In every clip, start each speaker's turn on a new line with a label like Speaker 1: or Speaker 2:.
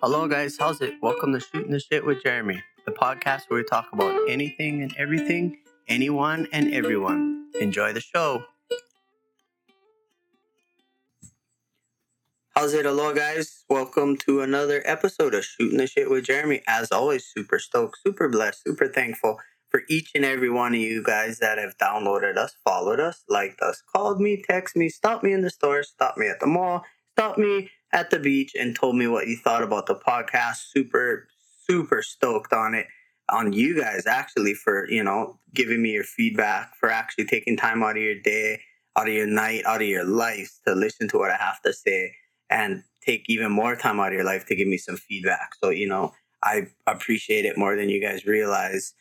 Speaker 1: Hello, guys. How's it? Welcome to Shooting the Shit with Jeremy, the podcast where we talk about anything and everything, anyone and everyone. Enjoy the show. How's it? Hello, guys. Welcome to another episode of Shooting the Shit with Jeremy. As always, super stoked, super blessed, super thankful for each and every one of you guys that have downloaded us, followed us, liked us, called me, text me, stopped me in the store, stopped me at the mall, stopped me at the beach, and told me what you thought about the podcast. Super, super stoked on it. On you guys, actually, for you know giving me your feedback, for actually taking time out of your day, out of your night, out of your life to listen to what I have to say, and take even more time out of your life to give me some feedback. So you know, I appreciate it more than you guys realize.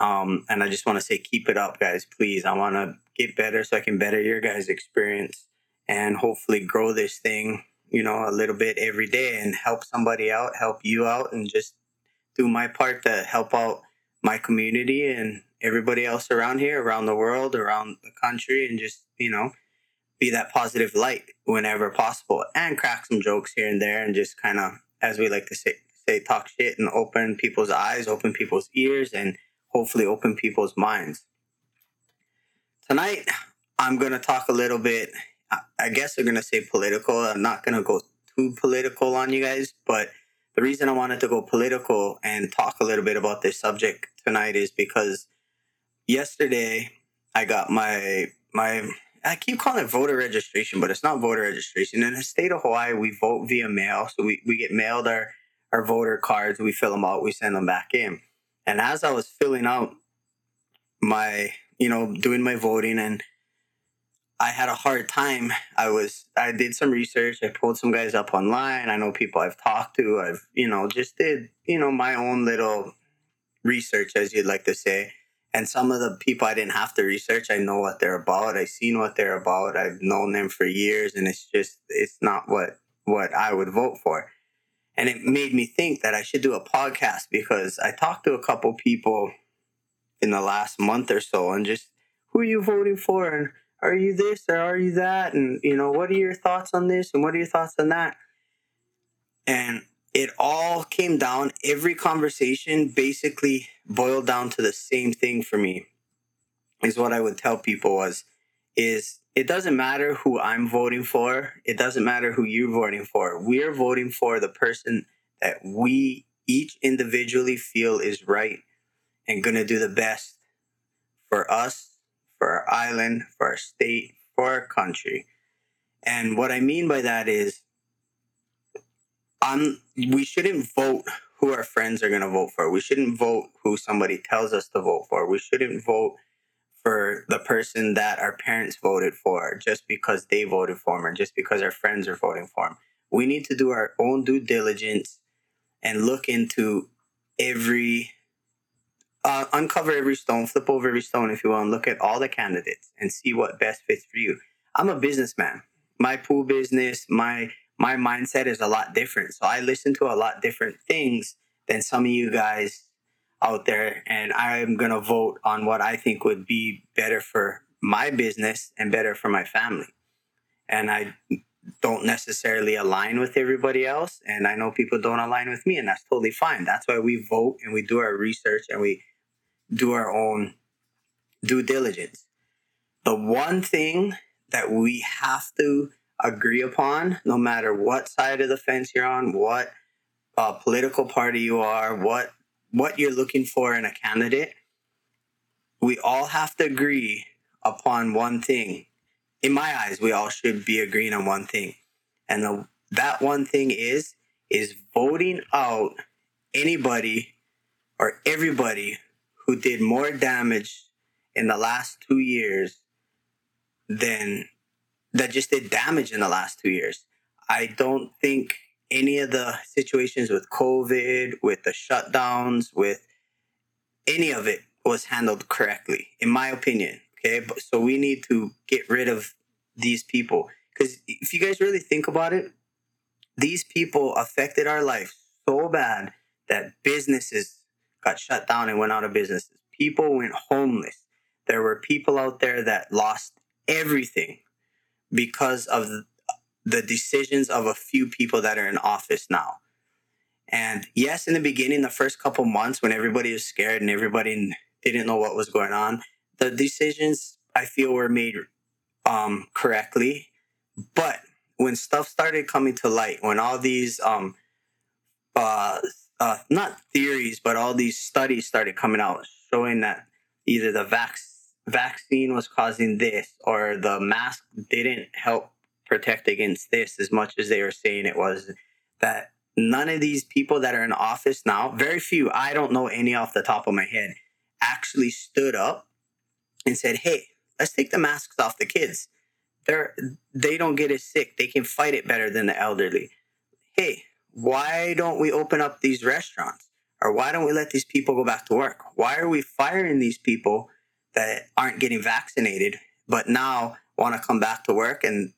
Speaker 1: Um, and I just want to say, keep it up, guys. Please, I want to get better so I can better your guys' experience and hopefully grow this thing, you know, a little bit every day and help somebody out, help you out, and just do my part to help out my community and everybody else around here, around the world, around the country, and just, you know, be that positive light whenever possible and crack some jokes here and there and just kind of, as we like to say, say, talk shit and open people's eyes, open people's ears, and hopefully open people's minds. Tonight, I'm going to talk a little bit, I guess I'm going to say political. I'm not going to go too political on you guys, but the reason I wanted to go political and talk a little bit about this subject tonight is because yesterday I got my, my, I keep calling it voter registration, but it's not voter registration. In the state of Hawaii, we vote via mail. So we, we get mailed our, our voter cards, we fill them out, we send them back in. And as I was filling out my, you know, doing my voting and I had a hard time. I was I did some research, I pulled some guys up online. I know people I've talked to. I've, you know, just did, you know, my own little research as you'd like to say. And some of the people I didn't have to research, I know what they're about. I've seen what they're about. I've known them for years and it's just it's not what what I would vote for. And it made me think that I should do a podcast because I talked to a couple people in the last month or so and just who are you voting for and are you this or are you that? And you know what are your thoughts on this and what are your thoughts on that? And it all came down every conversation basically boiled down to the same thing for me is what i would tell people was is it doesn't matter who i'm voting for it doesn't matter who you're voting for. We're voting for the person that we each individually feel is right and going to do the best for us for our island, for our state, for our country. And what I mean by that is, we shouldn't vote who our friends are going to vote for. We shouldn't vote who somebody tells us to vote for. We shouldn't vote for the person that our parents voted for just because they voted for them or just because our friends are voting for them. We need to do our own due diligence and look into every uh, uncover every stone, flip over every stone, if you will, and look at all the candidates and see what best fits for you. I'm a businessman. My pool business, my my mindset is a lot different. So I listen to a lot different things than some of you guys out there, and I'm gonna vote on what I think would be better for my business and better for my family. And I don't necessarily align with everybody else, and I know people don't align with me, and that's totally fine. That's why we vote and we do our research and we do our own due diligence. The one thing that we have to agree upon, no matter what side of the fence you're on, what uh, political party you are, what what you're looking for in a candidate, we all have to agree upon one thing. In my eyes, we all should be agreeing on one thing, and the, that one thing is is voting out anybody or everybody who did more damage in the last two years than that just did damage in the last two years. I don't think any of the situations with COVID, with the shutdowns, with any of it was handled correctly, in my opinion. Okay. So we need to get rid of these people. Because if you guys really think about it, these people affected our life so bad that businesses got shut down and went out of business. People went homeless. There were people out there that lost everything because of the decisions of a few people that are in office now. And yes, in the beginning, the first couple months when everybody was scared and everybody didn't know what was going on, the decisions I feel were made um, correctly. But when stuff started coming to light, when all these um, uh, uh, not theories, but all these studies started coming out showing that either the vac- vaccine was causing this or the mask didn't help protect against this as much as they were saying it was, that none of these people that are in office now, very few, I don't know any off the top of my head, actually stood up and said, hey, let's take the masks off the kids. They're they don't get as sick. They can fight it better than the elderly. Hey, why don't we open up these restaurants? Or why don't we let these people go back to work? Why are we firing these people that aren't getting vaccinated, but now want to come back to work and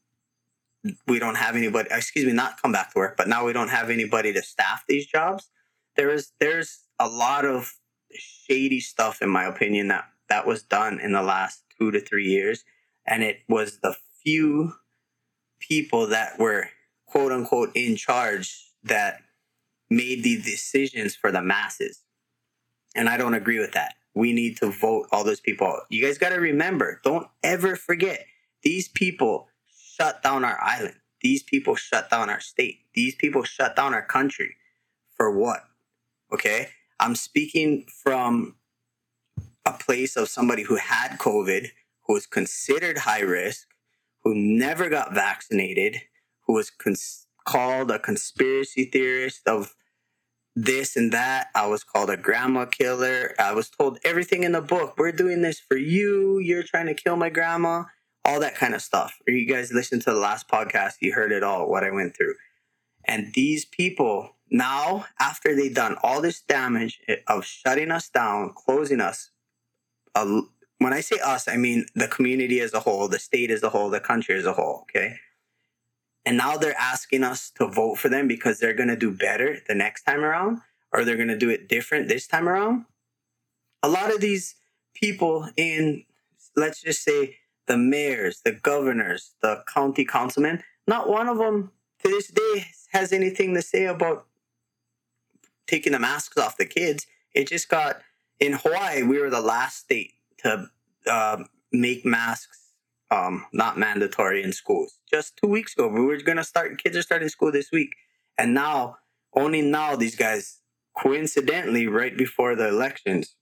Speaker 1: we don't have anybody excuse me not come back to work but now we don't have anybody to staff these jobs there is there's a lot of shady stuff in my opinion that that was done in the last two to three years and it was the few people that were quote unquote in charge that made the decisions for the masses and i don't agree with that we need to vote all those people you guys got to remember don't ever forget these people shut down our island. These people shut down our state. These people shut down our country. For what? Okay? I'm speaking from a place of somebody who had COVID, who was considered high risk, who never got vaccinated, who was cons- called a conspiracy theorist of this and that. I was called a grandma killer. I was told everything in the book. We're doing this for you. You're trying to kill my grandma all that kind of stuff. You guys listened to the last podcast, you heard it all, what I went through. And these people now, after they've done all this damage of shutting us down, closing us, uh, when I say us, I mean the community as a whole, the state as a whole, the country as a whole, okay? And now they're asking us to vote for them because they're going to do better the next time around or they're going to do it different this time around. A lot of these people in, let's just say, the mayors, the governors, the county councilmen, not one of them to this day has anything to say about taking the masks off the kids. It just got in Hawaii. We were the last state to uh, make masks um, not mandatory in schools. Just two weeks ago, we were going to start. Kids are starting school this week, and now only now these guys, coincidentally, right before the elections,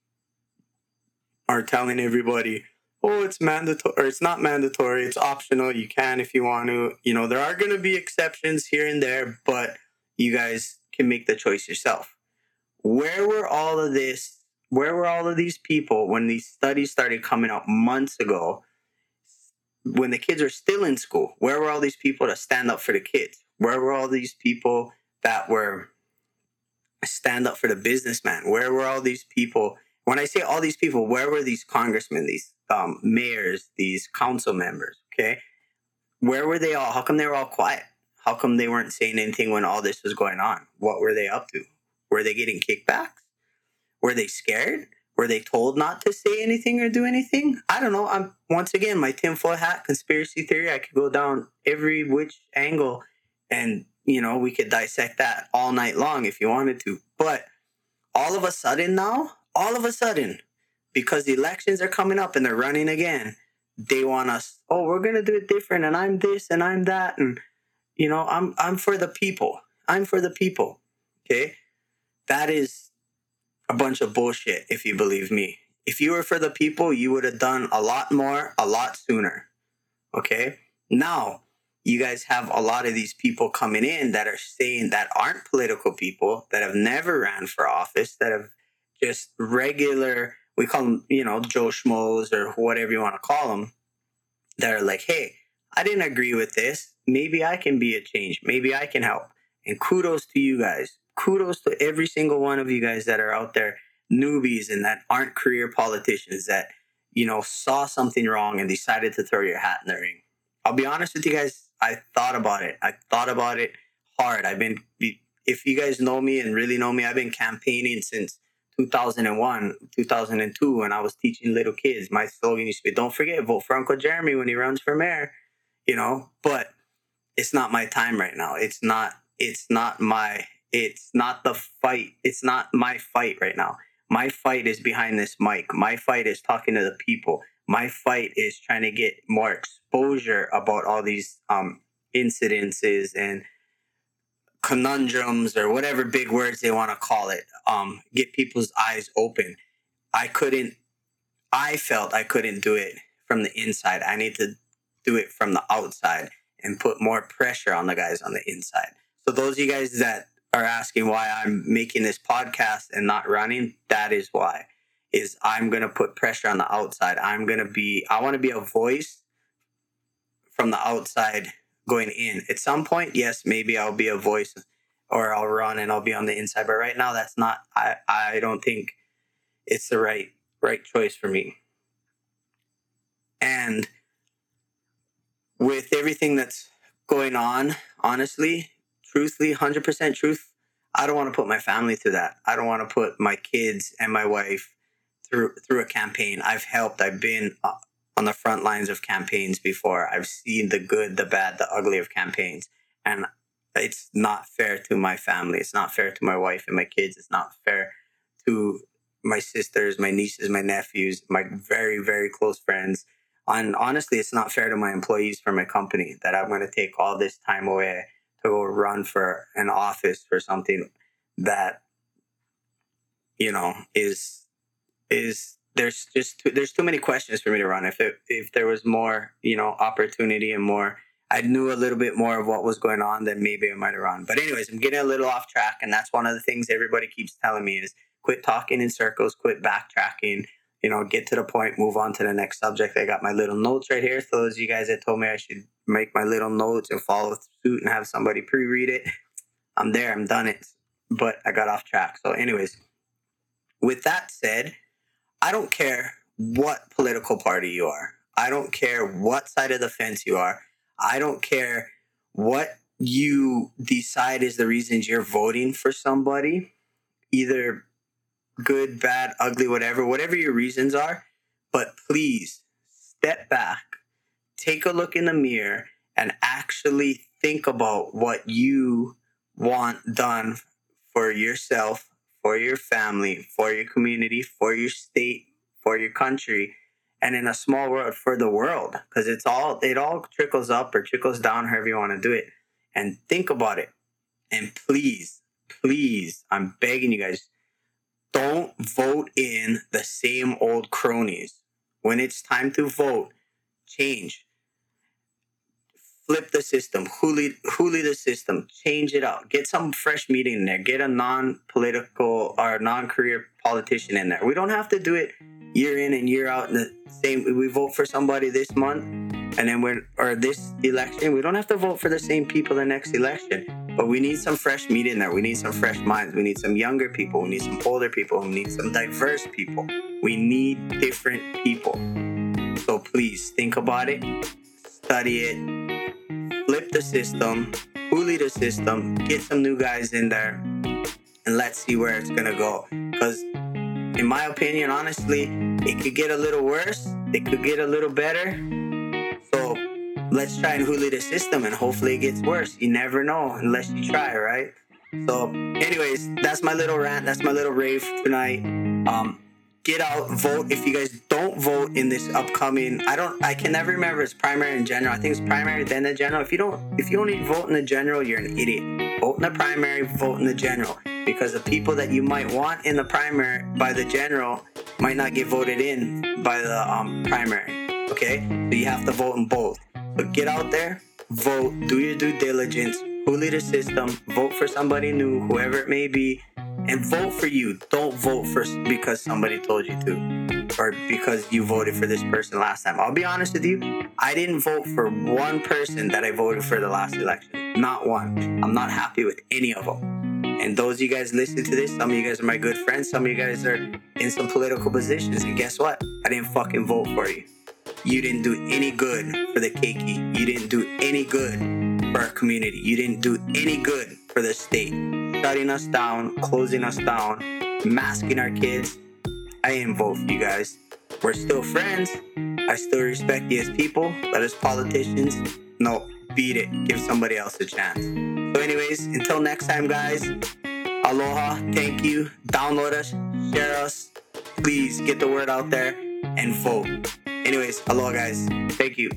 Speaker 1: are telling everybody oh, it's mandatory, or it's not mandatory, it's optional. You can if you want to. You know, there are going to be exceptions here and there, but you guys can make the choice yourself. Where were all of this? Where were all of these people when these studies started coming out months ago? When the kids are still in school, where were all these people to stand up for the kids? Where were all these people that were stand up for the businessman? Where were all these people? When I say all these people, where were these congressmen, these um, mayors, these council members. Okay, where were they all? How come they were all quiet? How come they weren't saying anything when all this was going on? What were they up to? Were they getting kickbacks? Were they scared? Were they told not to say anything or do anything? I don't know. I'm once again my tinfoil hat conspiracy theory. I could go down every which angle, and you know we could dissect that all night long if you wanted to. But all of a sudden now, all of a sudden, because the elections are coming up and they're running again, they want us, oh, we're gonna do it different, and I'm this and I'm that, and you know, I'm I'm for the people. I'm for the people. Okay? That is a bunch of bullshit, if you believe me. If you were for the people, you would have done a lot more, a lot sooner. Okay? Now, you guys have a lot of these people coming in that are saying that aren't political people, that have never ran for office, that have just regular we call them, you know, Joe Schmoes or whatever you want to call them, that are like, hey, I didn't agree with this. Maybe I can be a change. Maybe I can help. And kudos to you guys. Kudos to every single one of you guys that are out there, newbies and that aren't career politicians that, you know, saw something wrong and decided to throw your hat in the ring. I'll be honest with you guys. I thought about it. I thought about it hard. I've been, if you guys know me and really know me, I've been campaigning since 2001, 2002, when I was teaching little kids, my slogan used to be, don't forget, vote for Uncle Jeremy when he runs for mayor, you know, but it's not my time right now. It's not, it's not my, it's not the fight. It's not my fight right now. My fight is behind this mic. My fight is talking to the people. My fight is trying to get more exposure about all these um, incidences and conundrums or whatever big words they want to call it. Um, get people's eyes open. I couldn't. I felt I couldn't do it from the inside. I need to do it from the outside and put more pressure on the guys on the inside. So those of you guys that are asking why I'm making this podcast and not running, that is why. Is I'm gonna put pressure on the outside. I'm gonna be I wanna be a voice from the outside going in. At some point, yes, maybe I'll be a voice or I'll run and I'll be on the inside. But right now that's not I, I don't think it's the right right choice for me. And with everything that's going on, honestly, truthfully, 100% truth, I don't want to put my family through that. I don't want to put my kids and my wife through through a campaign. I've helped. I've been uh, on the front lines of campaigns before. I've seen the good, the bad, the ugly of campaigns. And it's not fair to my family. It's not fair to my wife and my kids. It's not fair to my sisters, my nieces, my nephews, my very, very close friends. And honestly, it's not fair to my employees for my company that I'm going to take all this time away to run for an office for something that, you know, is, is, there's just, too, there's too many questions for me to run. If it, if there was more, you know, opportunity and more, I knew a little bit more of what was going on, then maybe I might have run. But anyways, I'm getting a little off track. And that's one of the things everybody keeps telling me is quit talking in circles, quit backtracking, you know, get to the point, move on to the next subject. I got my little notes right here. So those of you guys that told me I should make my little notes and follow suit and have somebody pre-read it, I'm there. I'm done it. But I got off track. So, anyways, with that said, I don't care what political party you are. I don't care what side of the fence you are. I don't care what you decide is the reasons you're voting for somebody, either good, bad, ugly, whatever, whatever your reasons are. But please step back, take a look in the mirror, and actually think about what you want done for yourself, for your family, for your community, for your state, for your country, and in a small world for the world. Because it's all it all trickles up or trickles down, however you want to do it. And think about it. And please, please, I'm begging you guys, don't vote in the same old cronies. When it's time to vote, change. Flip the system, huli, huli the system, change it out. Get some fresh meat in there. Get a non-political or non-career politician in there. We don't have to do it year in and year out. In the same. We vote for somebody this month, and then we're or this election. We don't have to vote for the same people the next election but we need some fresh meat in there. We need some fresh minds. We need some younger people. We need some older people. We need some diverse people. We need different people. So please think about it, study it, flip the system, huli the system, get some new guys in there, and let's see where it's gonna go. Because, in my opinion, honestly, it could get a little worse. It could get a little better let's try and huli the system and hopefully it gets worse. You never know unless you try, right? So, anyways, that's my little rant. That's my little rave tonight. Um, get out, vote. If you guys don't vote in this upcoming, I don't, I can never remember it's primary and general. I think it's primary then the general. If you don't, if you only vote in the general, you're an idiot. Vote in the primary, vote in the general, because the people that you might want in the primary by the general might not get voted in by the um, primary. Okay, so you have to vote in both. But get out there, vote, do your due diligence, huli the system, vote for somebody new, whoever it may be, and vote for you. Don't vote for because somebody told you to or because you voted for this person last time. I'll be honest with you, I didn't vote for one person that I voted for the last election. Not one. I'm not happy with any of them. And those of you guys listen to this, some of you guys are my good friends, some of you guys are in some political positions, and guess what? I didn't fucking vote for you. You didn't do any good for the keiki. You didn't do any good for our community. You didn't do any good for the state. Shutting us down, closing us down, masking our kids. I didn't vote for you guys. We're still friends. I still respect you as people, but as politicians, no, beat it. Give somebody else a chance. So, anyways, until next time, guys, aloha, thank you. Download us, share us. Please get the word out there and vote. Anyways, aloha, guys. Thank you.